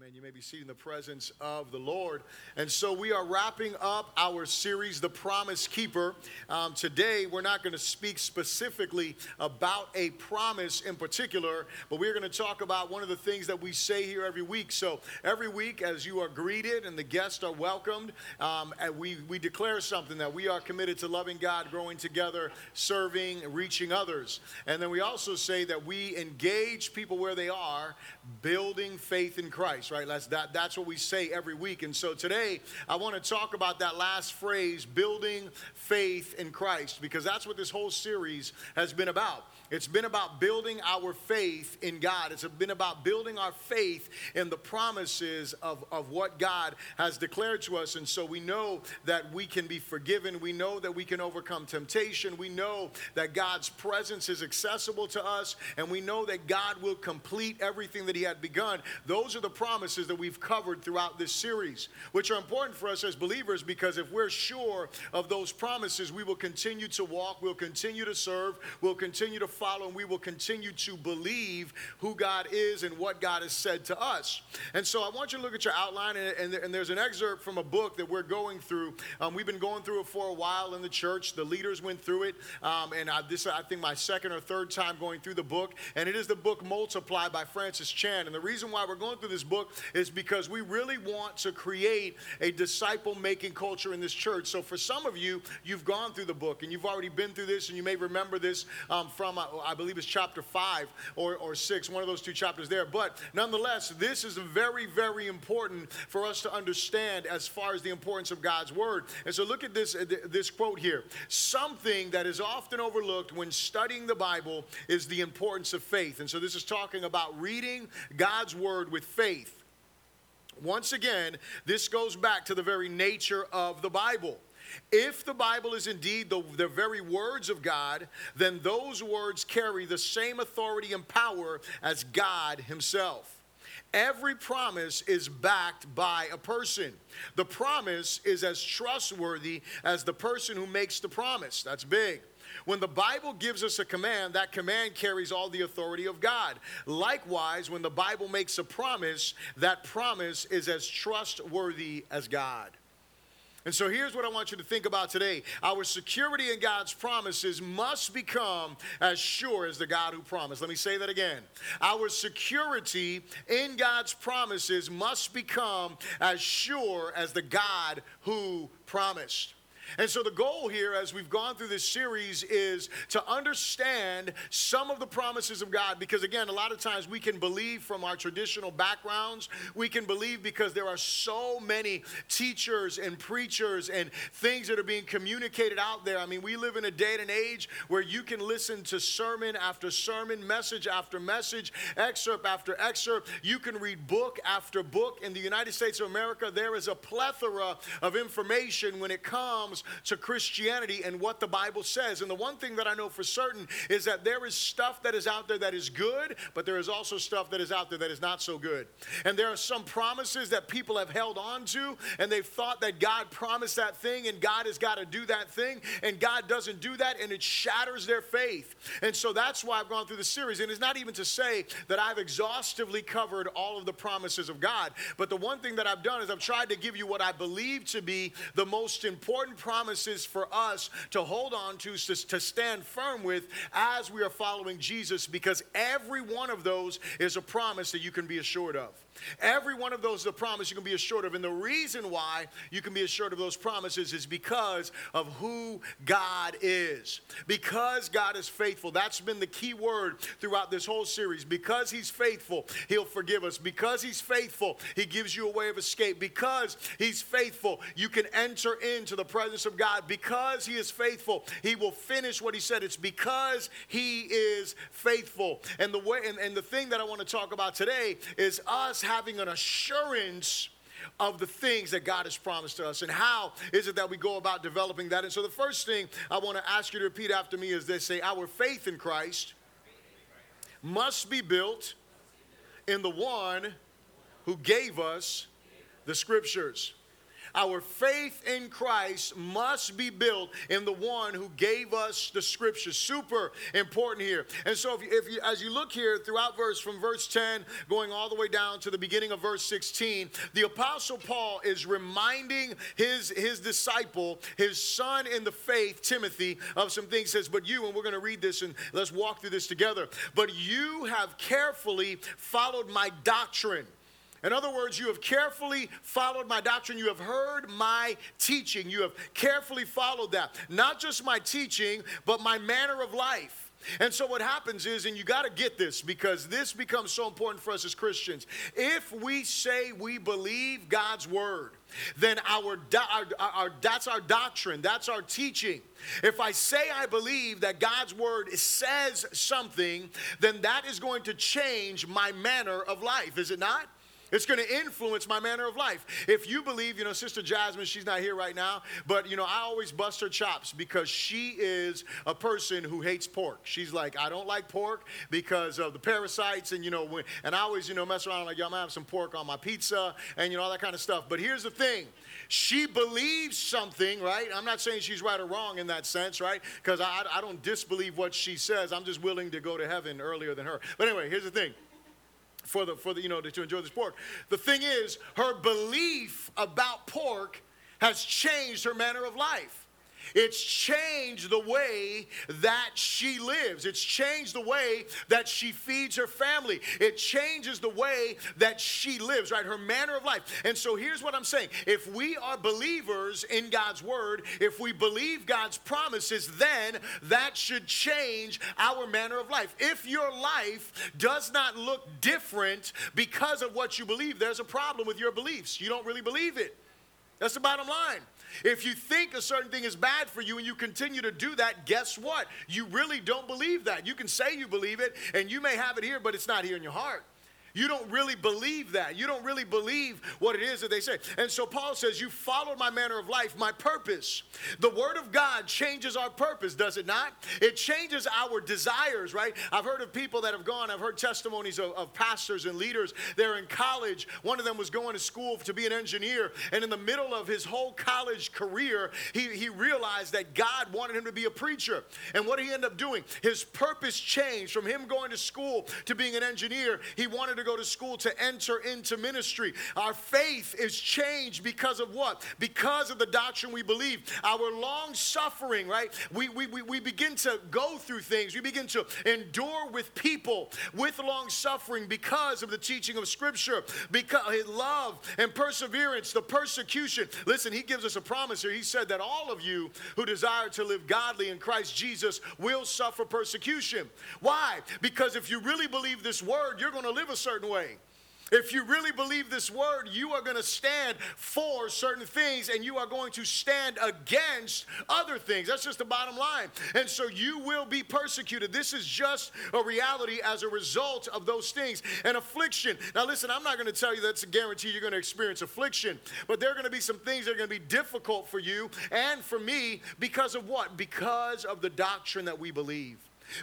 Amen. You may be seated in the presence of the Lord. And so we are wrapping up our series, The Promise Keeper. Um, today, we're not going to speak specifically about a promise in particular, but we're going to talk about one of the things that we say here every week. So every week, as you are greeted and the guests are welcomed, um, and we, we declare something that we are committed to loving God, growing together, serving, reaching others. And then we also say that we engage people where they are, building faith in Christ right? That's, that, that's what we say every week. And so today, I want to talk about that last phrase, building faith in Christ, because that's what this whole series has been about. It's been about building our faith in God. It's been about building our faith in the promises of, of what God has declared to us. And so we know that we can be forgiven. We know that we can overcome temptation. We know that God's presence is accessible to us. And we know that God will complete everything that He had begun. Those are the promises that we've covered throughout this series, which are important for us as believers because if we're sure of those promises, we will continue to walk, we'll continue to serve, we'll continue to follow and we will continue to believe who God is and what God has said to us. And so I want you to look at your outline, and, and, there's an excerpt from a book that we're going through. Um, we've been going through it for a while in the church. The leaders went through it, um, and I, this I think my second or third time going through the book. And it is the book Multiply by Francis Chan. And the reason why we're going through this book is because we really want to create a disciple making culture in this church. So for some of you, you've gone through the book and you've already been through this, and you may remember this um, from uh, I believe it's chapter five or, or six, one of those two chapters there. But nonetheless, this is very, very important for us to understand as far as the importance of God's word. And so look at this, uh, this quote here. Something that is often overlooked when studying the Bible is the importance of faith. And so this is talking about reading God's word with faith. Once again, this goes back to the very nature of the Bible. If the Bible is indeed the, the very words of God, then those words carry the same authority and power as God Himself. Every promise is backed by a person. The promise is as trustworthy as the person who makes the promise. That's big. When the Bible gives us a command, that command carries all the authority of God. Likewise, when the Bible makes a promise, that promise is as trustworthy as God. And so here's what I want you to think about today. Our security in God's promises must become as sure as the God who promised. Let me say that again. Our security in God's promises must become as sure as the God who promised. And so, the goal here, as we've gone through this series, is to understand some of the promises of God. Because, again, a lot of times we can believe from our traditional backgrounds, we can believe because there are so many teachers and preachers and things that are being communicated out there. I mean, we live in a day and age where you can listen to sermon after sermon, message after message, excerpt after excerpt. You can read book after book. In the United States of America, there is a plethora of information when it comes to Christianity and what the Bible says. And the one thing that I know for certain is that there is stuff that is out there that is good, but there is also stuff that is out there that is not so good. And there are some promises that people have held on to, and they've thought that God promised that thing, and God has got to do that thing, and God doesn't do that, and it shatters their faith. And so that's why I've gone through the series. And it's not even to say that I've exhaustively covered all of the promises of God, but the one thing that I've done is I've tried to give you what I believe to be the most important promises for us to hold on to, to stand firm with as we are following Jesus, because every one of those is a promise that you can be assured of. Every one of those is a promise you can be assured of. And the reason why you can be assured of those promises is because of who God is. Because God is faithful. That's been the key word throughout this whole series. Because He's faithful, He'll forgive us. Because He's faithful, He gives you a way of escape. Because He's faithful, you can enter into the presence of God. Because He is faithful, He will finish what He said. It's because He is faithful. And the way and, and the thing that I want to talk about today is us having an assurance of the things that God has promised to us. And how is it that we go about developing that? And so the first thing I want to ask you to repeat after me is this say, Our faith in Christ must be built in the one who gave us the scriptures. Our faith in Christ must be built in the one who gave us the scripture. Super important here. And so, if you, if you, as you look here throughout verse from verse 10 going all the way down to the beginning of verse 16, the apostle Paul is reminding his his disciple, his son in the faith, Timothy, of some things. He says, "But you," and we're going to read this and let's walk through this together. But you have carefully followed my doctrine in other words, you have carefully followed my doctrine. You have heard my teaching. You have carefully followed that. Not just my teaching, but my manner of life. And so what happens is, and you got to get this because this becomes so important for us as Christians. If we say we believe God's word, then our, our, our, that's our doctrine, that's our teaching. If I say I believe that God's word says something, then that is going to change my manner of life, is it not? It's going to influence my manner of life. If you believe, you know, Sister Jasmine, she's not here right now, but, you know, I always bust her chops because she is a person who hates pork. She's like, I don't like pork because of the parasites, and, you know, when, and I always, you know, mess around like, y'all might have some pork on my pizza and, you know, all that kind of stuff. But here's the thing she believes something, right? I'm not saying she's right or wrong in that sense, right? Because I, I don't disbelieve what she says. I'm just willing to go to heaven earlier than her. But anyway, here's the thing for the for the you know to enjoy this pork. The thing is, her belief about pork has changed her manner of life. It's changed the way that she lives. It's changed the way that she feeds her family. It changes the way that she lives, right? Her manner of life. And so here's what I'm saying if we are believers in God's word, if we believe God's promises, then that should change our manner of life. If your life does not look different because of what you believe, there's a problem with your beliefs. You don't really believe it. That's the bottom line. If you think a certain thing is bad for you and you continue to do that, guess what? You really don't believe that. You can say you believe it and you may have it here, but it's not here in your heart. You don't really believe that. You don't really believe what it is that they say. And so Paul says, You followed my manner of life, my purpose. The word of God changes our purpose, does it not? It changes our desires, right? I've heard of people that have gone, I've heard testimonies of, of pastors and leaders. They're in college. One of them was going to school to be an engineer. And in the middle of his whole college career, he, he realized that God wanted him to be a preacher. And what did he end up doing? His purpose changed from him going to school to being an engineer. He wanted to go to school to enter into ministry. Our faith is changed because of what? Because of the doctrine we believe. Our long suffering, right? We, we, we, we begin to go through things. We begin to endure with people with long suffering because of the teaching of Scripture, because love and perseverance, the persecution. Listen, he gives us a promise here. He said that all of you who desire to live godly in Christ Jesus will suffer persecution. Why? Because if you really believe this word, you're going to live a certain certain way. If you really believe this word, you are going to stand for certain things and you are going to stand against other things. That's just the bottom line. And so you will be persecuted. This is just a reality as a result of those things. And affliction. Now, listen, I'm not going to tell you that's a guarantee you're going to experience affliction, but there are going to be some things that are going to be difficult for you and for me because of what? Because of the doctrine that we believe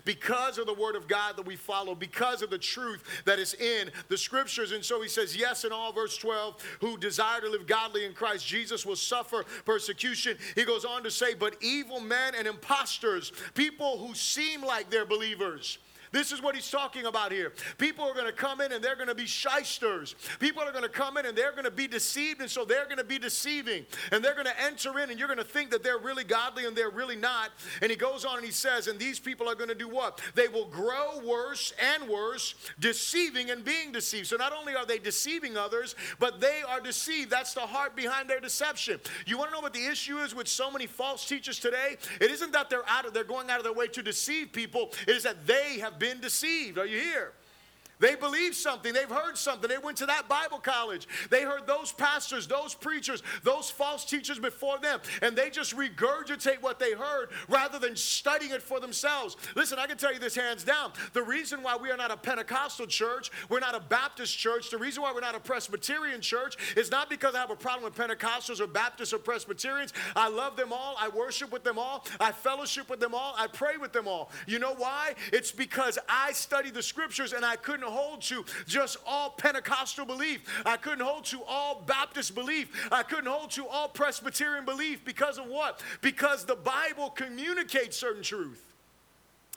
because of the word of God that we follow, because of the truth that is in the scriptures. And so he says, Yes, in all, verse 12, who desire to live godly in Christ Jesus will suffer persecution. He goes on to say, But evil men and impostors, people who seem like they're believers, this is what he's talking about here. People are going to come in and they're going to be shysters. People are going to come in and they're going to be deceived, and so they're going to be deceiving. And they're going to enter in, and you're going to think that they're really godly and they're really not. And he goes on and he says, And these people are going to do what? They will grow worse and worse, deceiving and being deceived. So not only are they deceiving others, but they are deceived. That's the heart behind their deception. You want to know what the issue is with so many false teachers today? It isn't that they're out of, they're going out of their way to deceive people, it is that they have been deceived. Are you here? They believe something. They've heard something. They went to that Bible college. They heard those pastors, those preachers, those false teachers before them, and they just regurgitate what they heard rather than studying it for themselves. Listen, I can tell you this hands down. The reason why we are not a Pentecostal church, we're not a Baptist church, the reason why we're not a Presbyterian church is not because I have a problem with Pentecostals or Baptists or Presbyterians. I love them all. I worship with them all. I fellowship with them all. I pray with them all. You know why? It's because I study the scriptures and I couldn't couldn't hold to just all Pentecostal belief. I couldn't hold to all Baptist belief. I couldn't hold to all Presbyterian belief because of what? Because the Bible communicates certain truth.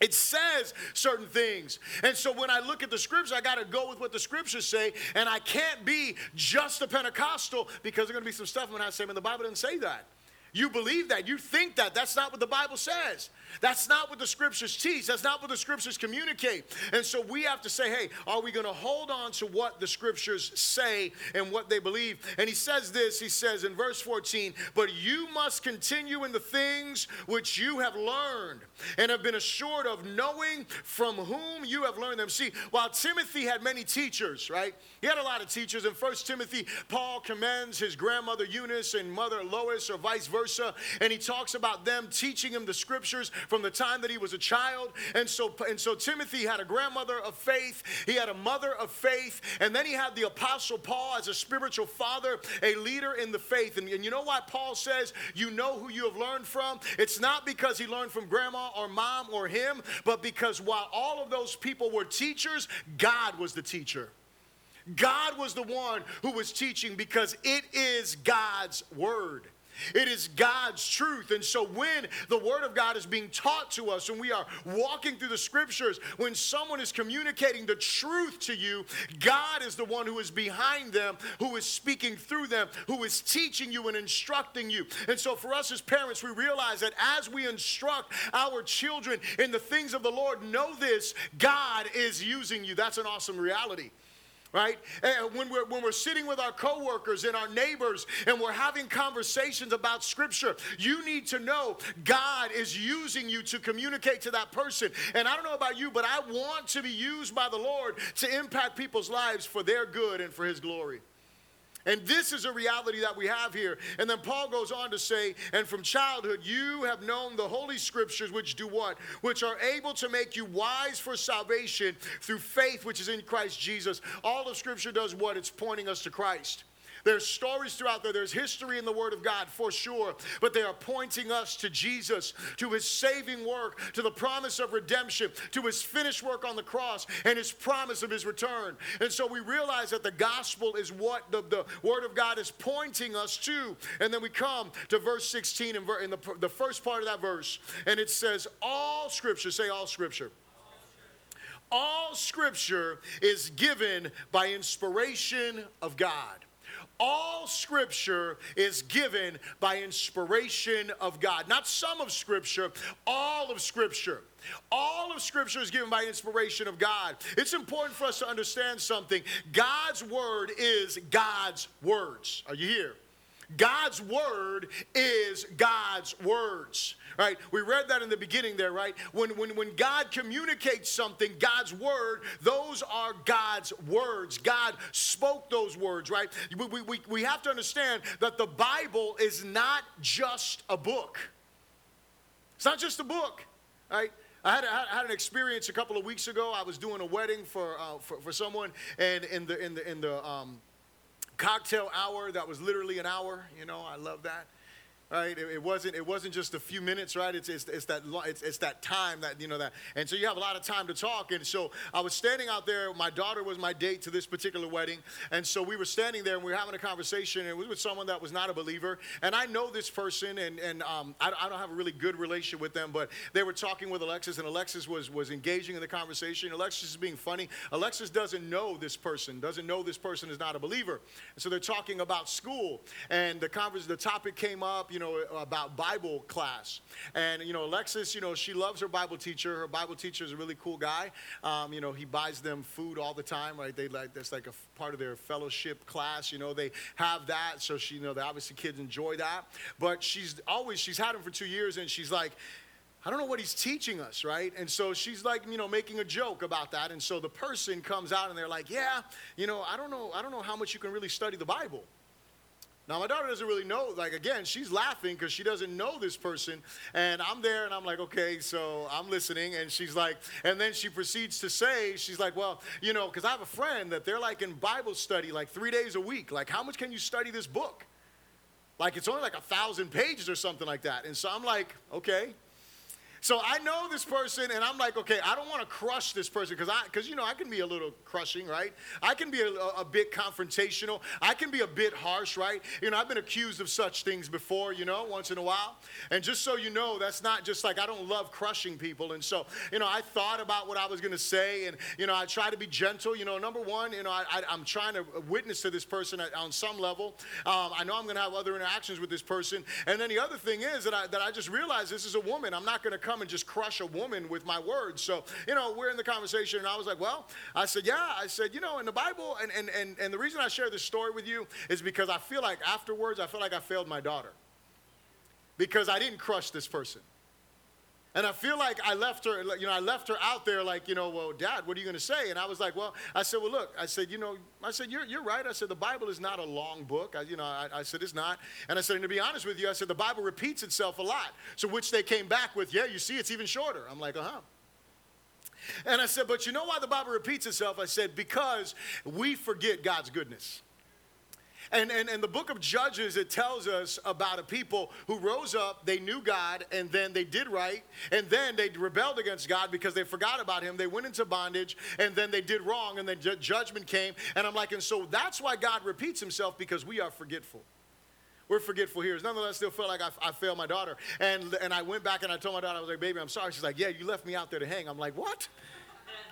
It says certain things. And so when I look at the scriptures, I got to go with what the scriptures say. And I can't be just a Pentecostal because there's going to be some stuff when to say, man, the Bible doesn't say that. You believe that. You think that. That's not what the Bible says. That's not what the scriptures teach. That's not what the scriptures communicate. And so we have to say, hey, are we going to hold on to what the scriptures say and what they believe? And he says this he says in verse 14, but you must continue in the things which you have learned and have been assured of knowing from whom you have learned them. See, while Timothy had many teachers, right? He had a lot of teachers. In First Timothy, Paul commends his grandmother Eunice and mother Lois, or vice versa. And he talks about them teaching him the scriptures from the time that he was a child. And so, and so Timothy had a grandmother of faith, he had a mother of faith, and then he had the apostle Paul as a spiritual father, a leader in the faith. And, and you know why Paul says you know who you have learned from? It's not because he learned from grandma or mom or him, but because while all of those people were teachers, God was the teacher. God was the one who was teaching because it is God's word. It is God's truth. And so when the Word of God is being taught to us, when we are walking through the Scriptures, when someone is communicating the truth to you, God is the one who is behind them, who is speaking through them, who is teaching you and instructing you. And so for us as parents, we realize that as we instruct our children in the things of the Lord, know this God is using you. That's an awesome reality right? And when we're, when we're sitting with our coworkers and our neighbors and we're having conversations about scripture, you need to know God is using you to communicate to that person. And I don't know about you, but I want to be used by the Lord to impact people's lives for their good and for his glory. And this is a reality that we have here. And then Paul goes on to say, and from childhood you have known the holy scriptures, which do what? Which are able to make you wise for salvation through faith which is in Christ Jesus. All of scripture does what? It's pointing us to Christ. There's stories throughout there. There's history in the Word of God for sure, but they are pointing us to Jesus, to His saving work, to the promise of redemption, to His finished work on the cross, and His promise of His return. And so we realize that the gospel is what the, the Word of God is pointing us to. And then we come to verse 16 in, in the, the first part of that verse, and it says, All scripture, say all scripture all scripture is given by inspiration of God all scripture is given by inspiration of God. Not some of scripture, all of scripture. All of scripture is given by inspiration of God. It's important for us to understand something. God's word is God's words. Are you here? God's word is God's words. Right? We read that in the beginning there, right? When, when, when God communicates something, God's word, those are God's words. God spoke those words, right? We, we, we have to understand that the Bible is not just a book. It's not just a book, right? I had, I had an experience a couple of weeks ago. I was doing a wedding for, uh, for, for, someone, and in the, in the, in the um, cocktail hour that was literally an hour, you know, I love that right? It, it, wasn't it wasn't just a few minutes, right? It's, it's, it's that it's, it's that time that you know that, and so you have a lot of time to talk. And so I was standing out there. My daughter was my date to this particular wedding, and so we were standing there and we were having a conversation. And it was with someone that was not a believer, and I know this person, and and um, I, I don't have a really good relationship with them, but they were talking with Alexis, and Alexis was was engaging in the conversation. Alexis is being funny. Alexis doesn't know this person, doesn't know this person is not a believer, and so they're talking about school, and the conversation, the topic came up. You know, about Bible class. And, you know, Alexis, you know, she loves her Bible teacher. Her Bible teacher is a really cool guy. Um, you know, he buys them food all the time, right? They like, that's like a part of their fellowship class. You know, they have that. So she, you know, the obviously kids enjoy that. But she's always, she's had him for two years and she's like, I don't know what he's teaching us, right? And so she's like, you know, making a joke about that. And so the person comes out and they're like, yeah, you know, I don't know, I don't know how much you can really study the Bible. Now, my daughter doesn't really know, like, again, she's laughing because she doesn't know this person. And I'm there and I'm like, okay, so I'm listening. And she's like, and then she proceeds to say, she's like, well, you know, because I have a friend that they're like in Bible study like three days a week. Like, how much can you study this book? Like, it's only like a thousand pages or something like that. And so I'm like, okay. So I know this person, and I'm like, okay, I don't want to crush this person because I, because you know, I can be a little crushing, right? I can be a, a, bit confrontational. I can be a bit harsh, right? You know, I've been accused of such things before, you know, once in a while. And just so you know, that's not just like I don't love crushing people. And so, you know, I thought about what I was going to say, and you know, I try to be gentle. You know, number one, you know, I, am trying to witness to this person on some level. Um, I know I'm going to have other interactions with this person, and then the other thing is that I that I just realized this is a woman. I'm not going to come and just crush a woman with my words. So, you know, we're in the conversation, and I was like, well, I said, yeah. I said, you know, in the Bible, and, and, and, and the reason I share this story with you is because I feel like afterwards, I feel like I failed my daughter because I didn't crush this person. And I feel like I left her, you know, I left her out there like, you know, well, dad, what are you going to say? And I was like, well, I said, well, look, I said, you know, I said, you're, you're right. I said, the Bible is not a long book. I, you know, I, I said, it's not. And I said, and to be honest with you, I said, the Bible repeats itself a lot. So which they came back with, yeah, you see, it's even shorter. I'm like, uh-huh. And I said, but you know why the Bible repeats itself? I said, because we forget God's goodness. And, and, and the book of Judges, it tells us about a people who rose up, they knew God, and then they did right, and then they rebelled against God because they forgot about Him. They went into bondage, and then they did wrong, and then ju- judgment came. And I'm like, and so that's why God repeats Himself because we are forgetful we're forgetful here. Nonetheless, I still felt like I, I, failed my daughter. And, and I went back and I told my daughter, I was like, baby, I'm sorry. She's like, yeah, you left me out there to hang. I'm like, what?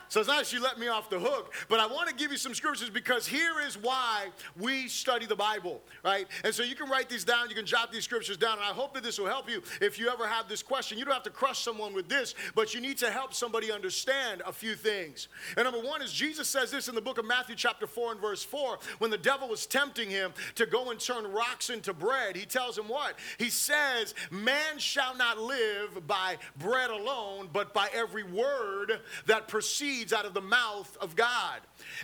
So it's not she let me off the hook, but I want to give you some scriptures because here is why we study the Bible, right? And so you can write these down, you can jot these scriptures down, and I hope that this will help you if you ever have this question. You don't have to crush someone with this, but you need to help somebody understand a few things. And number one is Jesus says this in the book of Matthew, chapter 4 and verse 4, when the devil was tempting him to go and turn rocks into bread. He tells him what? He says, Man shall not live by bread alone, but by every word that proceeds proceeds out of the mouth of God.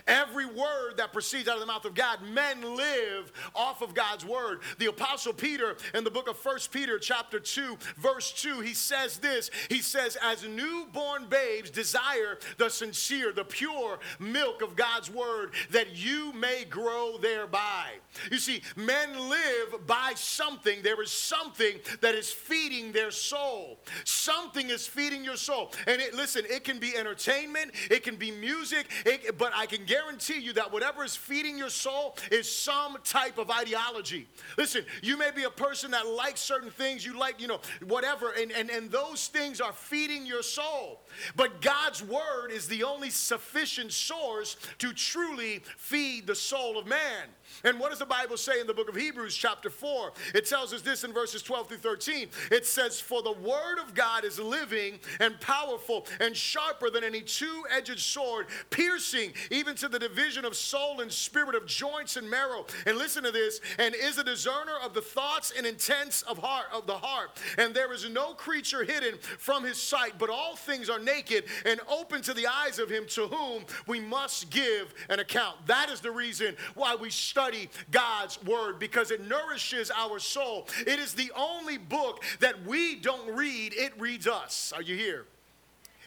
Every word that proceeds out of the mouth of God, men live off of God's word. The apostle Peter in the book of First Peter chapter 2 verse 2, he says this. He says as newborn babes desire the sincere, the pure milk of God's word that you may grow thereby. You see, men live by something. There is something that is feeding their soul. Something is feeding your soul. And it, listen, it can be entertainment, it can be music, it, but I can guarantee you that whatever is feeding your soul is some type of ideology. Listen, you may be a person that likes certain things, you like, you know, whatever, and, and, and those things are feeding your soul. But God's word is the only sufficient source to truly feed the soul of man. And what does the Bible say in the book of Hebrews, chapter 4? It tells us this in verses 12 through 13. It says, For the word of God is living and powerful and sharper than any two edged sword, piercing even to the division of soul and spirit, of joints and marrow. And listen to this, and is a discerner of the thoughts and intents of heart of the heart. And there is no creature hidden from his sight, but all things are naked and open to the eyes of him to whom we must give an account. That is the reason why we study God's word because it nourishes our soul. It is the only book that we don't read, it reads us. Are you here?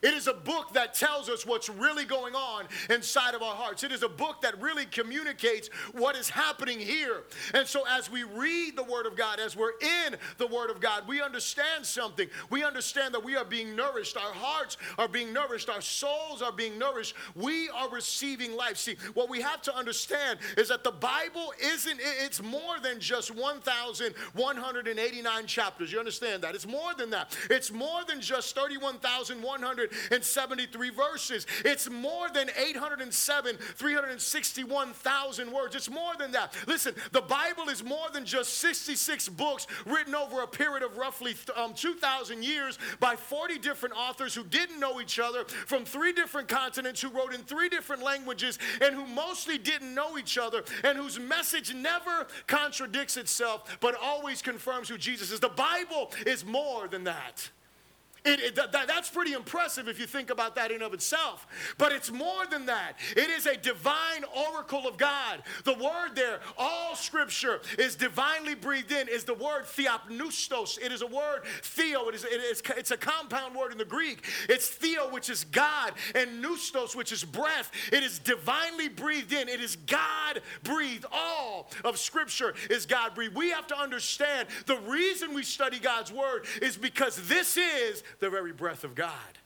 It is a book that tells us what's really going on inside of our hearts. It is a book that really communicates what is happening here. And so, as we read the Word of God, as we're in the Word of God, we understand something. We understand that we are being nourished. Our hearts are being nourished. Our souls are being nourished. We are receiving life. See, what we have to understand is that the Bible isn't, it's more than just 1,189 chapters. You understand that? It's more than that. It's more than just 31,100 373 verses. It's more than 807, 361,000 words. It's more than that. Listen, the Bible is more than just 66 books written over a period of roughly um, 2,000 years by 40 different authors who didn't know each other from three different continents, who wrote in three different languages, and who mostly didn't know each other, and whose message never contradicts itself, but always confirms who Jesus is. The Bible is more than that. It, it, that, that's pretty impressive if you think about that in of itself. But it's more than that. It is a divine oracle of God. The word there, all scripture is divinely breathed in, is the word theopneustos. It is a word, theo. It is, it is, it's a compound word in the Greek. It's theo, which is God, and pneustos, which is breath. It is divinely breathed in. It is God breathed. All of scripture is God breathed. We have to understand the reason we study God's word is because this is the very breath of God.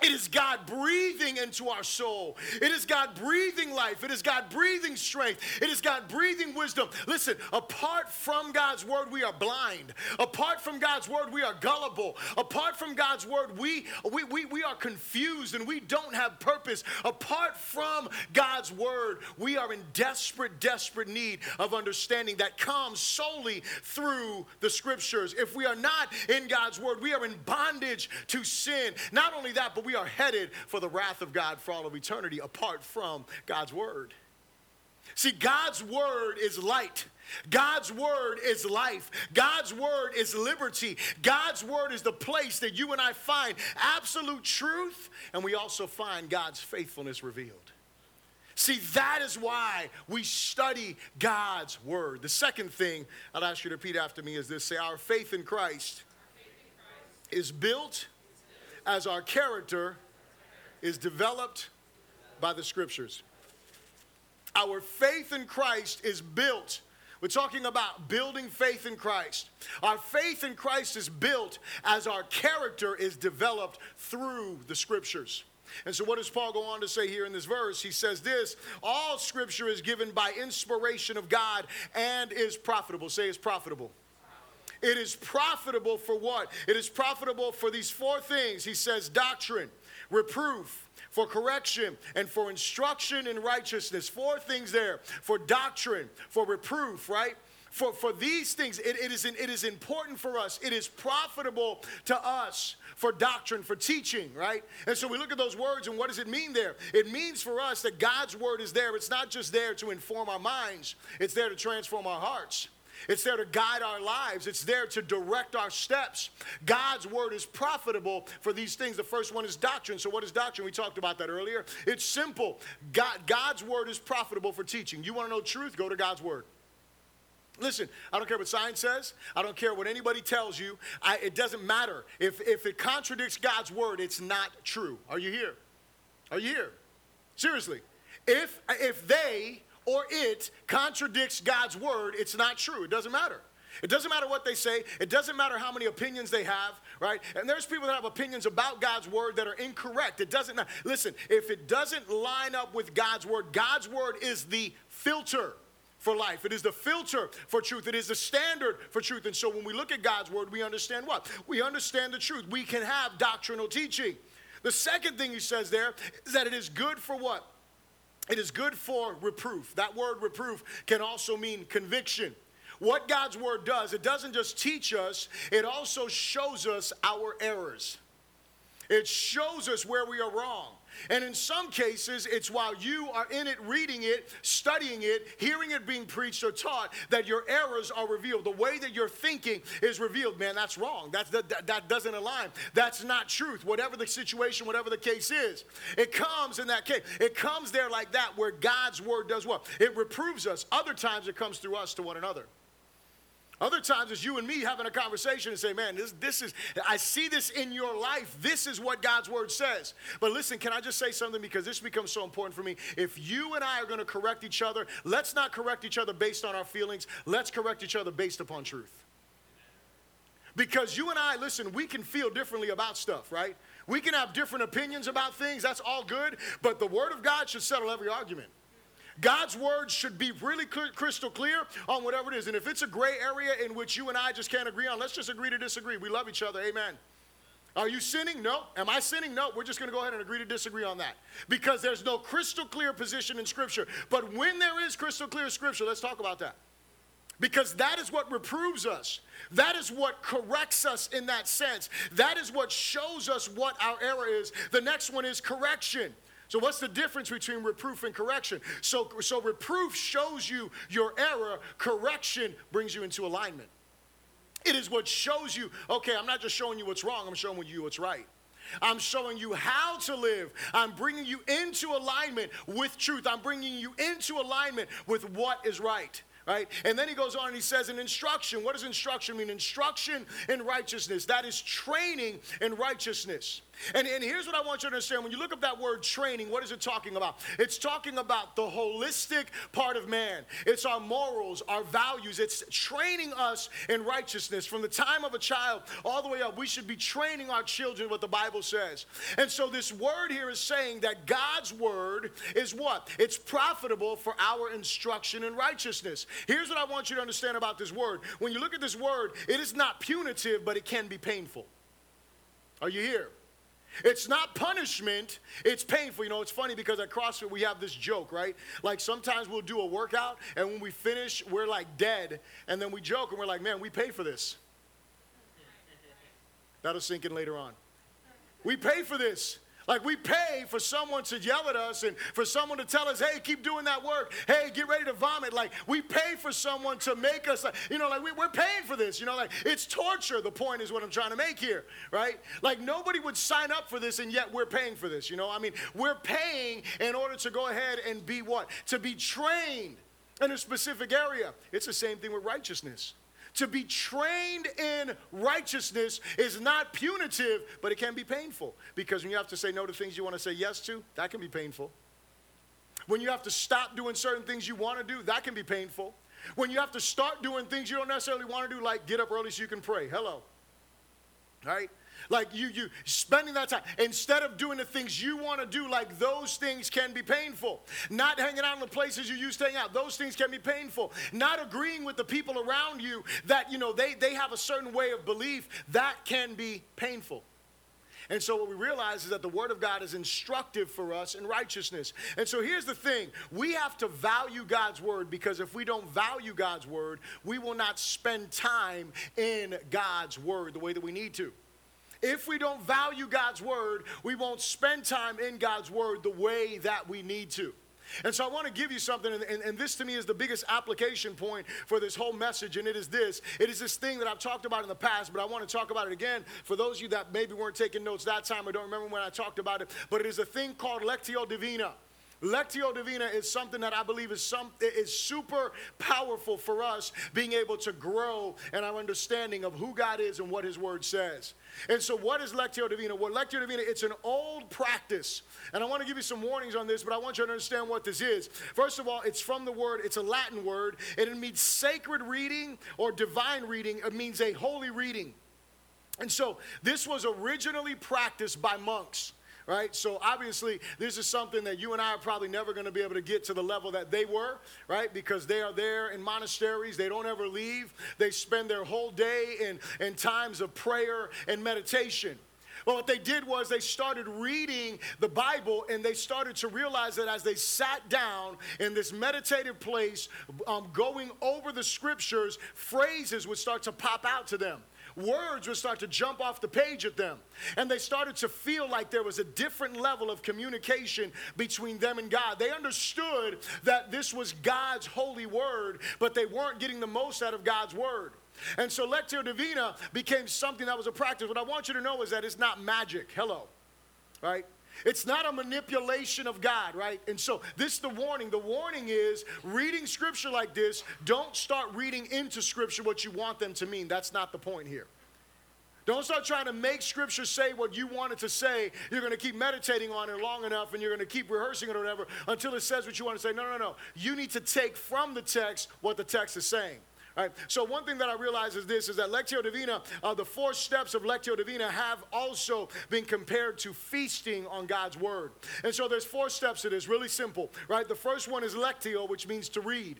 It is God breathing into our soul. It is God breathing life. It is God breathing strength. It is God breathing wisdom. Listen, apart from God's word, we are blind. Apart from God's word, we are gullible. Apart from God's word, we, we, we, we are confused and we don't have purpose. Apart from God's word, we are in desperate, desperate need of understanding that comes solely through the scriptures. If we are not in God's word, we are in bondage to sin. Not only that, but we are headed for the wrath of God for all of eternity apart from God's word. See, God's word is light. God's word is life. God's word is liberty. God's word is the place that you and I find absolute truth, and we also find God's faithfulness revealed. See, that is why we study God's word. The second thing I'd ask you to repeat after me is this say, Our faith in Christ, faith in Christ. is built as our character is developed by the scriptures. Our faith in Christ is built. We're talking about building faith in Christ. Our faith in Christ is built as our character is developed through the scriptures. And so, what does Paul go on to say here in this verse? He says this all scripture is given by inspiration of God and is profitable. Say it's profitable. It is profitable for what? It is profitable for these four things. He says doctrine, reproof, for correction, and for instruction in righteousness. Four things there for doctrine, for reproof, right? For, for these things, it, it, is, it is important for us. It is profitable to us for doctrine, for teaching, right? And so we look at those words and what does it mean there? It means for us that God's word is there. It's not just there to inform our minds, it's there to transform our hearts. It's there to guide our lives. It's there to direct our steps. God's word is profitable for these things. The first one is doctrine. So, what is doctrine? We talked about that earlier. It's simple. God, God's word is profitable for teaching. You want to know truth? Go to God's word. Listen, I don't care what science says. I don't care what anybody tells you. I, it doesn't matter. If, if it contradicts God's word, it's not true. Are you here? Are you here? Seriously. If, if they or it contradicts God's word, it's not true. It doesn't matter. It doesn't matter what they say. It doesn't matter how many opinions they have, right? And there's people that have opinions about God's word that are incorrect. It doesn't, listen, if it doesn't line up with God's word, God's word is the filter for life. It is the filter for truth. It is the standard for truth. And so when we look at God's word, we understand what? We understand the truth. We can have doctrinal teaching. The second thing he says there is that it is good for what? It is good for reproof. That word reproof can also mean conviction. What God's word does, it doesn't just teach us, it also shows us our errors. It shows us where we are wrong. And in some cases, it's while you are in it, reading it, studying it, hearing it being preached or taught, that your errors are revealed. The way that you're thinking is revealed. Man, that's wrong. That's, that, that doesn't align. That's not truth. Whatever the situation, whatever the case is, it comes in that case. It comes there like that where God's word does what? It reproves us. Other times it comes through us to one another. Other times it's you and me having a conversation and say, man, this, this is, I see this in your life. This is what God's word says. But listen, can I just say something because this becomes so important for me? If you and I are going to correct each other, let's not correct each other based on our feelings. Let's correct each other based upon truth. Because you and I, listen, we can feel differently about stuff, right? We can have different opinions about things. That's all good. But the word of God should settle every argument. God's word should be really crystal clear on whatever it is. And if it's a gray area in which you and I just can't agree on, let's just agree to disagree. We love each other. Amen. Are you sinning? No. Am I sinning? No. We're just going to go ahead and agree to disagree on that. Because there's no crystal clear position in Scripture. But when there is crystal clear Scripture, let's talk about that. Because that is what reproves us. That is what corrects us in that sense. That is what shows us what our error is. The next one is correction. So, what's the difference between reproof and correction? So, so reproof shows you your error, correction brings you into alignment. It is what shows you, okay, I'm not just showing you what's wrong, I'm showing you what's right. I'm showing you how to live. I'm bringing you into alignment with truth. I'm bringing you into alignment with what is right. right? And then he goes on and he says, an instruction. What does instruction mean? Instruction in righteousness. That is training in righteousness. And, and here's what I want you to understand. When you look up that word training, what is it talking about? It's talking about the holistic part of man. It's our morals, our values. It's training us in righteousness. From the time of a child all the way up, we should be training our children what the Bible says. And so this word here is saying that God's word is what? It's profitable for our instruction in righteousness. Here's what I want you to understand about this word. When you look at this word, it is not punitive, but it can be painful. Are you here? It's not punishment, it's painful. You know, it's funny because at CrossFit we have this joke, right? Like sometimes we'll do a workout and when we finish, we're like dead. And then we joke and we're like, man, we pay for this. That'll sink in later on. We pay for this. Like we pay for someone to yell at us and for someone to tell us, hey, keep doing that work. Hey, get ready to vomit. Like we pay for someone to make us, you know, like we, we're paying for this. You know, like it's torture. The point is what I'm trying to make here, right? Like nobody would sign up for this and yet we're paying for this. You know, I mean, we're paying in order to go ahead and be what? To be trained in a specific area. It's the same thing with righteousness. To be trained in righteousness is not punitive, but it can be painful. Because when you have to say no to things you want to say yes to, that can be painful. When you have to stop doing certain things you want to do, that can be painful. When you have to start doing things you don't necessarily want to do, like get up early so you can pray. Hello. Right? Like you, you spending that time instead of doing the things you want to do, like those things can be painful. Not hanging out in the places you used to hang out, those things can be painful. Not agreeing with the people around you that you know they, they have a certain way of belief, that can be painful. And so, what we realize is that the Word of God is instructive for us in righteousness. And so, here's the thing we have to value God's Word because if we don't value God's Word, we will not spend time in God's Word the way that we need to. If we don't value God's word, we won't spend time in God's word the way that we need to. And so I want to give you something, and, and, and, this to me is the biggest application point for this whole message, and it is this. It is this thing that I've talked about in the past, but I want to talk about it again for those of you that maybe weren't taking notes that time or don't remember when I talked about it. But it is a thing called Lectio Divina. Lectio Divina is something that I believe is, some, is super powerful for us being able to grow in our understanding of who God is and what His Word says. And so, what is Lectio Divina? Well, Lectio Divina, it's an old practice. And I want to give you some warnings on this, but I want you to understand what this is. First of all, it's from the word, it's a Latin word, and it means sacred reading or divine reading. It means a holy reading. And so, this was originally practiced by monks right? So obviously, this is something that you and I are probably never going to be able to get to the level that they were, right? Because they are there in monasteries, they don't ever leave, they spend their whole day in, in times of prayer and meditation. But what they did was they started reading the Bible and they started to realize that as they sat down in this meditative place, um, going over the scriptures, phrases would start to pop out to them words would start to jump off the page at them. And they started to feel like there was a different level of communication between them and God. They understood that this was God's holy word, but they weren't getting the most out of God's word. And so Lectio Divina became something that was a practice. What I want you to know is that it's not magic. Hello. Right? It's not a manipulation of God, right? And so this is the warning. The warning is reading scripture like this, don't start reading into scripture what you want them to mean. That's not the point here. Don't start trying to make scripture say what you want it to say. You're going to keep meditating on it long enough and you're going to keep rehearsing it or whatever until it says what you want to say. No, no, no. You need to take from the text what the text is saying. Right? So one thing that I realize is this, is that Lectio Divina, uh, the four steps of Lectio Divina have also been compared to feasting on God's Word. And so there's four steps to this, really simple, right? The first one is Lectio, which means to read.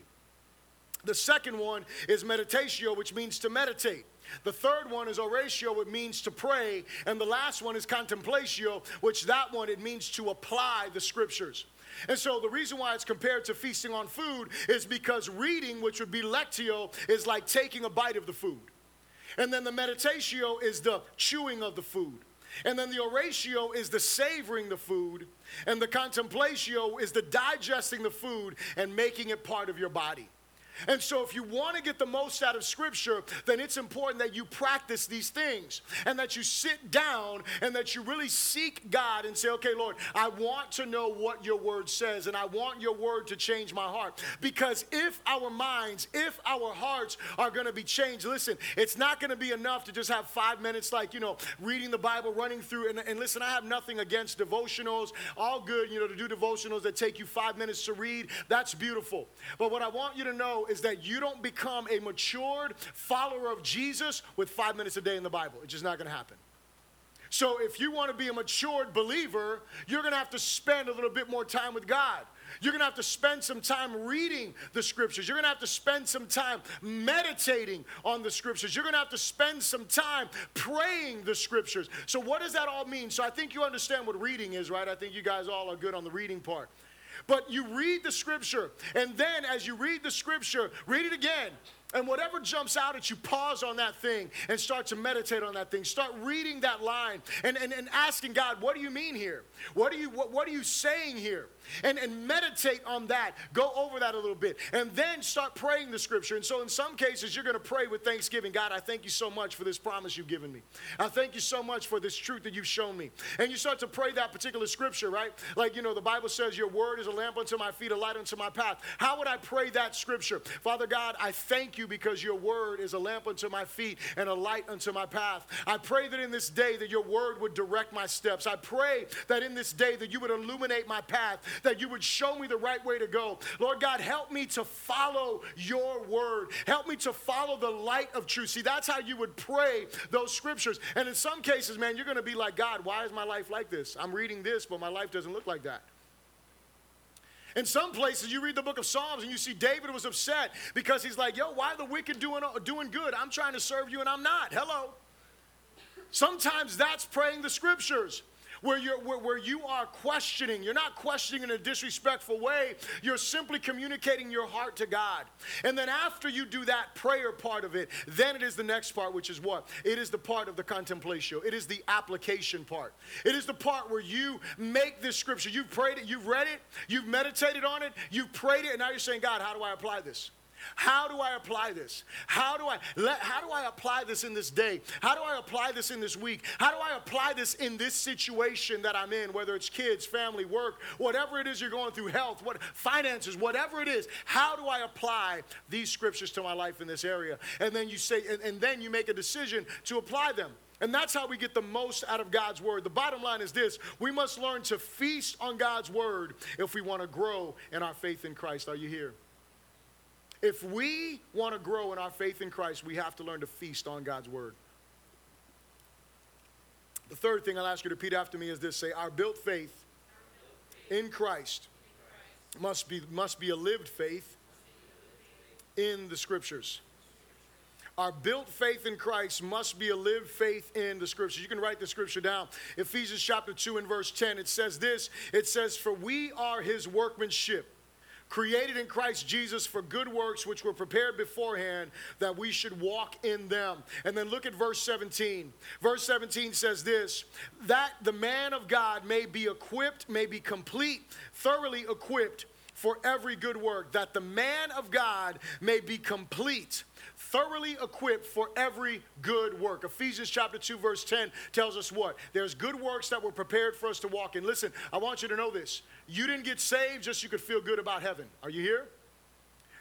The second one is meditatio, which means to meditate. The third one is oratio, it means to pray. And the last one is contemplatio, which that one, it means to apply the scriptures. And so the reason why it's compared to feasting on food is because reading, which would be lectio, is like taking a bite of the food. And then the meditatio is the chewing of the food. And then the oratio is the savoring the food. And the contemplatio is the digesting the food and making it part of your body. And so, if you want to get the most out of Scripture, then it's important that you practice these things and that you sit down and that you really seek God and say, okay, Lord, I want to know what your word says and I want your word to change my heart. Because if our minds, if our hearts are going to be changed, listen, it's not going to be enough to just have five minutes like, you know, reading the Bible, running through. And, and listen, I have nothing against devotionals, all good, you know, to do devotionals that take you five minutes to read. That's beautiful. But what I want you to know is that you don't become a matured follower of Jesus with five minutes a day in the Bible. It's just not going to happen. So if you want to be a matured believer, you're going to have to spend a little bit more time with God. You're going to have to spend some time reading the scriptures. You're going to have to spend some time meditating on the scriptures. You're going to have to spend some time praying the scriptures. So, what does that all mean? So, I think you understand what reading is, right? I think you guys all are good on the reading part. But you read the scripture, and then as you read the scripture, read it again. And whatever jumps out at you, pause on that thing and start to meditate on that thing. Start reading that line and, and, and asking God, what do you mean here? What are you, what, what are you saying here? and, and meditate on that. Go over that a little bit. And then start praying the scripture. And so, in some cases, you're going to pray with thanksgiving God, I thank you so much for this promise you've given me. I thank you so much for this truth that you've shown me. And you start to pray that particular scripture, right? Like, you know, the Bible says, Your word is a lamp unto my feet, a light unto my path. How would I pray that scripture? Father God, I thank you because your word is a lamp unto my feet and a light unto my path. I pray that in this day that your word would direct my steps. I pray that in this day that you would illuminate my path, that you would show me the right way to go. Lord God, help me to follow your word. Help me to follow the light of truth. See, that's how you would pray those scriptures. And in some cases, man, you're going to be like, God, why is my life like this? I'm reading this, but my life doesn't look like that. In some places, you read the book of Psalms and you see David was upset because he's like, yo, why are the wicked doing, doing good? I'm trying to serve you and I'm not. Hello. Sometimes that's praying the scriptures where, you're, where, where you are questioning. You're not questioning in a disrespectful way, you're simply communicating your heart to God. And then after you do that prayer part of it, then it is the next part, which is what? It is the part of the contemplation, it is the application part. It is the part where you make this scripture. You've prayed it, you've read it, you've meditated on it, you've prayed it, and now you're saying, God, how do I apply this? How do I apply this? How do I let, how do I apply this in this day? How do I apply this in this week? How do I apply this in this situation that I'm in, whether it's kids, family, work, whatever it is you're going through, health, what finances, whatever it is. How do I apply these scriptures to my life in this area? And then you say and, and then you make a decision to apply them. And that's how we get the most out of God's word. The bottom line is this we must learn to feast on God's word if we want to grow in our faith in Christ. Are you here? If we want to grow in our faith in Christ, we have to learn to feast on God's word. The third thing I'll ask you to repeat after me is this say, Our built faith in Christ must be, must be a lived faith in the scriptures. Our built faith in Christ must be a lived faith in the scriptures. You can write the scripture down. Ephesians chapter 2 and verse 10, it says this it says, For we are his workmanship created in Christ Jesus for good works which were prepared beforehand that we should walk in them. And then look at verse 17. Verse 17 says this that the man of God may be equipped, may be complete, thoroughly equipped for every good work, that the man of God may be complete thoroughly equipped for every good work. Ephesians chapter 2, verse 10 tells us what? There's good works that were prepared for us to walk in. Listen, I want you to know this. You didn't get saved just so you could feel good about heaven. Are you here?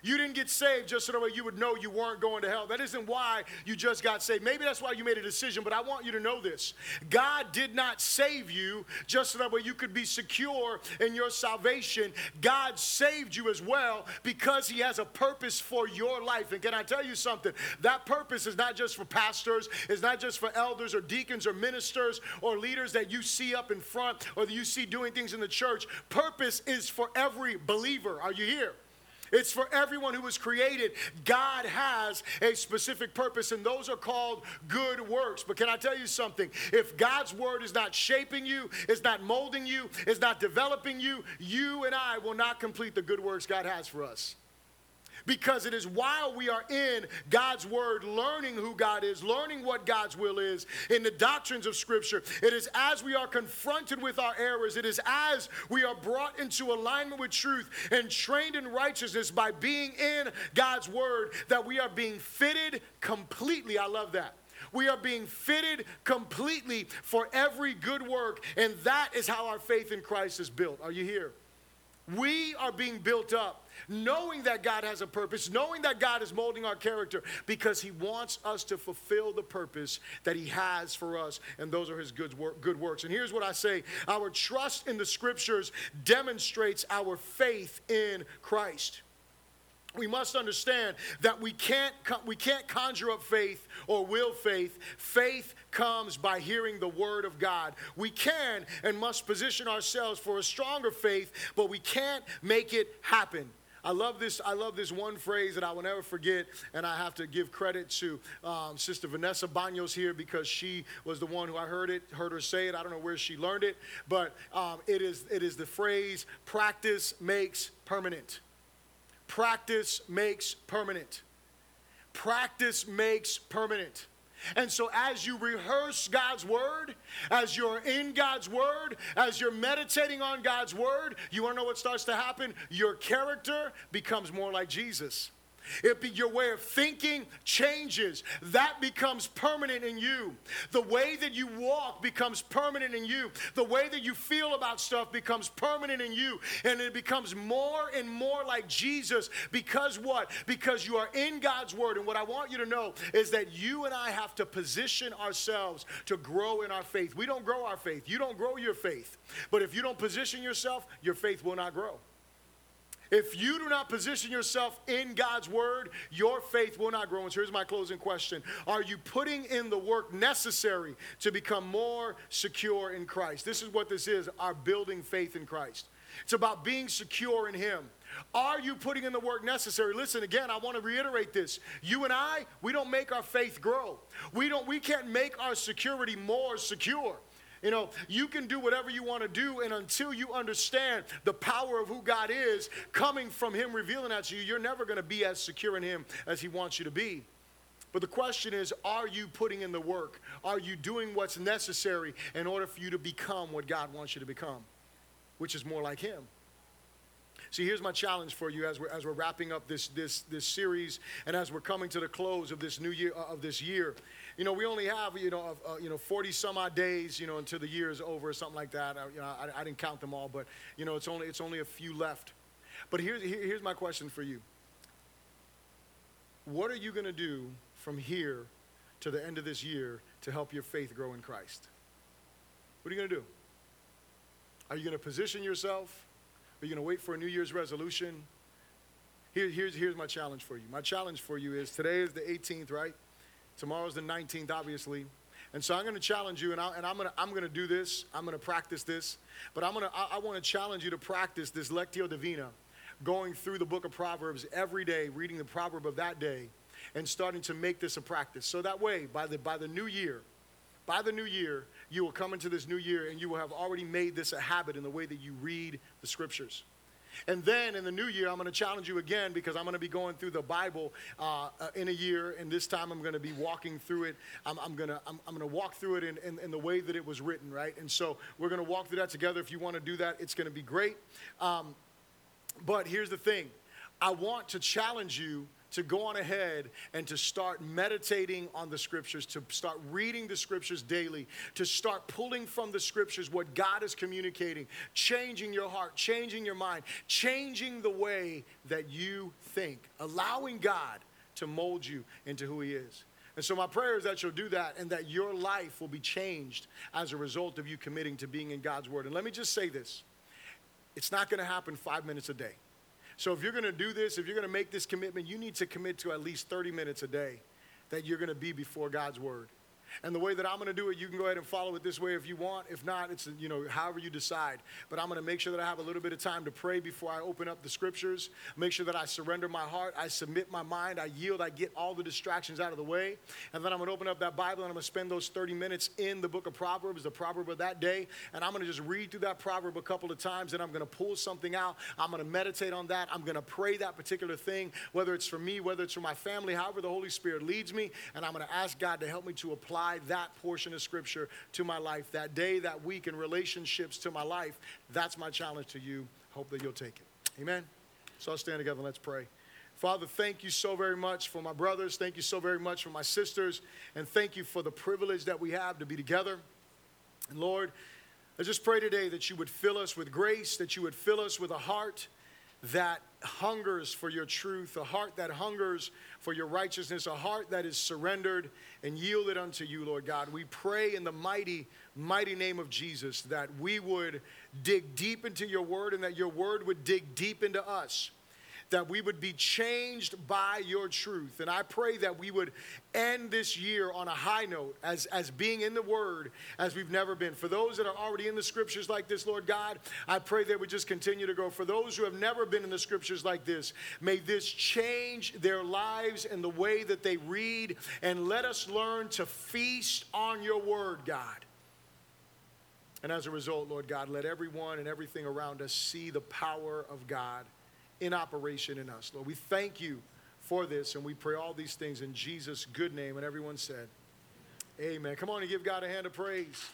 You didn't get saved just so that way you would know you weren't going to hell. That isn't why you just got saved. Maybe that's why you made a decision, but I want you to know this. God did not save you just so that way you could be secure in your salvation. God saved you as well because He has a purpose for your life. And can I tell you something? That purpose is not just for pastors, it's not just for elders or deacons or ministers or leaders that you see up in front or that you see doing things in the church. Purpose is for every believer. Are you here? It's for everyone who was created. God has a specific purpose, and those are called good works. But can I tell you something? If God's word is not shaping you, is not molding you, is not developing you, you and I will not complete the good works God has for us. Because it is while we are in God's word, learning who God is, learning what God's will is in the doctrines of Scripture, it is as we are confronted with our errors, it is as we are brought into alignment with truth and trained in righteousness by being in God's word that we are being fitted completely. I love that. We are being fitted completely for every good work, and that is how our faith in Christ is built. Are you here? We are being built up knowing that God has a purpose, knowing that God is molding our character because He wants us to fulfill the purpose that He has for us, and those are His good, work, good works. And here's what I say our trust in the scriptures demonstrates our faith in Christ we must understand that we can't, we can't conjure up faith or will faith. Faith comes by hearing the word of God. We can and must position ourselves for a stronger faith, but we can't make it happen. I love this. I love this one phrase that I will never forget, and I have to give credit to um, Sister Vanessa Banos here because she was the one who I heard it, heard her say it. I don't know where she learned it, but um, it is it is the phrase "practice makes permanent." Practice makes permanent. Practice makes permanent. And so, as you rehearse God's word, as you're in God's word, as you're meditating on God's word, you want to know what starts to happen? Your character becomes more like Jesus. It be your way of thinking changes. That becomes permanent in you. The way that you walk becomes permanent in you. The way that you feel about stuff becomes permanent in you. And it becomes more and more like Jesus because what? Because you are in God's word. And what I want you to know is that you and I have to position ourselves to grow in our faith. We don't grow our faith. You don't grow your faith. But if you don't position yourself, your faith will not grow. If you do not position yourself in God's word, your faith will not grow. And so here's my closing question Are you putting in the work necessary to become more secure in Christ? This is what this is our building faith in Christ. It's about being secure in Him. Are you putting in the work necessary? Listen again, I want to reiterate this. You and I, we don't make our faith grow. We don't we can't make our security more secure. You know, you can do whatever you want to do, and until you understand the power of who God is coming from Him revealing that to you, you're never going to be as secure in Him as He wants you to be. But the question is are you putting in the work? Are you doing what's necessary in order for you to become what God wants you to become, which is more like Him? See, here's my challenge for you as we're, as we're wrapping up this, this, this series and as we're coming to the close of this new year, uh, of this year you know, we only have, you know, uh, you know, 40 some odd days, you know, until the year is over or something like that. I, you know, I, I, didn't count them all, but, you know, it's only, it's only a few left. But here's, here's my question for you. What are you going to do from here to the end of this year to help your faith grow in Christ? What are you going to do? Are you going to position yourself? Are you going to wait for a New Year's resolution? Here, here's, here's my challenge for you. My challenge for you is today is the 18th, right? Tomorrow's the 19th, obviously. And so I'm going to challenge you, and, I, and I'm going to I'm going to do this. I'm going to practice this, but I'm going to I, I want to challenge you to practice this lectio divina, going through the book of Proverbs every day, reading the proverb of that day, and starting to make this a practice. So that way, by the by the new year, by the new year, you will come into this new year, and you will have already made this a habit in the way that you read the scriptures. And then in the new year, I'm going to challenge you again because I'm going to be going through the Bible uh, uh, in a year, and this time I'm going to be walking through it. I'm, I'm going to I'm, I'm going to walk through it in, in, in, the way that it was written, right? And so we're going to walk through that together. If you want to do that, it's going to be great. Um, but here's the thing I want to challenge you to go on ahead and to start meditating on the scriptures, to start reading the scriptures daily, to start pulling from the scriptures what God is communicating, changing your heart, changing your mind, changing the way that you think, allowing God to mold you into who He is. And so, my prayer is that you'll do that and that your life will be changed as a result of you committing to being in God's Word. And let me just say this it's not going to happen five minutes a day. So if you're going to do this, if you're going to make this commitment, you need to commit to at least 30 minutes a day that you're going to be before God's word. And the way that I'm going to do it, you can go ahead and follow it this way if you want. If not, it's, you know, however you decide. But I'm going to make sure that I have a little bit of time to pray before I open up the scriptures. Make sure that I surrender my heart, I submit my mind, I yield, I get all the distractions out of the way. And then I'm going to open up that Bible and I'm going to spend those 30 minutes in the book of Proverbs, the proverb of that day. And I'm going to just read through that proverb a couple of times and I'm going to pull something out. I'm going to meditate on that. I'm going to pray that particular thing, whether it's for me, whether it's for my family, however the Holy Spirit leads me. And I'm going to ask God to help me to apply that portion of Scripture to my life that day, that week, in relationships to my life. That's my challenge to you. Hope that you'll take it. Amen. So let's stand together and let's pray. Father, thank you so very much for my brothers. Thank you so very much for my sisters. And thank you for the privilege that we have to be together. And Lord, I just pray today that you would fill us with grace, that you would fill us with a heart that hungers for your truth, a heart that hungers for your righteousness, a heart that is surrendered and yielded unto you, Lord God. We pray in the mighty, mighty name of Jesus that we would dig deep into your word and that your word would dig deep into us that we would be changed by your truth. And I pray that we would end this year on a high note as, as being in the Word as we've never been. For those that are already in the Scriptures like this, Lord God, I pray they would just continue to grow. For those who have never been in the Scriptures like this, may this change their lives and the way that they read. And let us learn to feast on your Word, God. And as a result, Lord God, let everyone and everything around us see the power of God in operation in us. Lord, we thank you for this and we pray all these things in Jesus' good name. And everyone said, Amen. Come on and give God a hand of praise.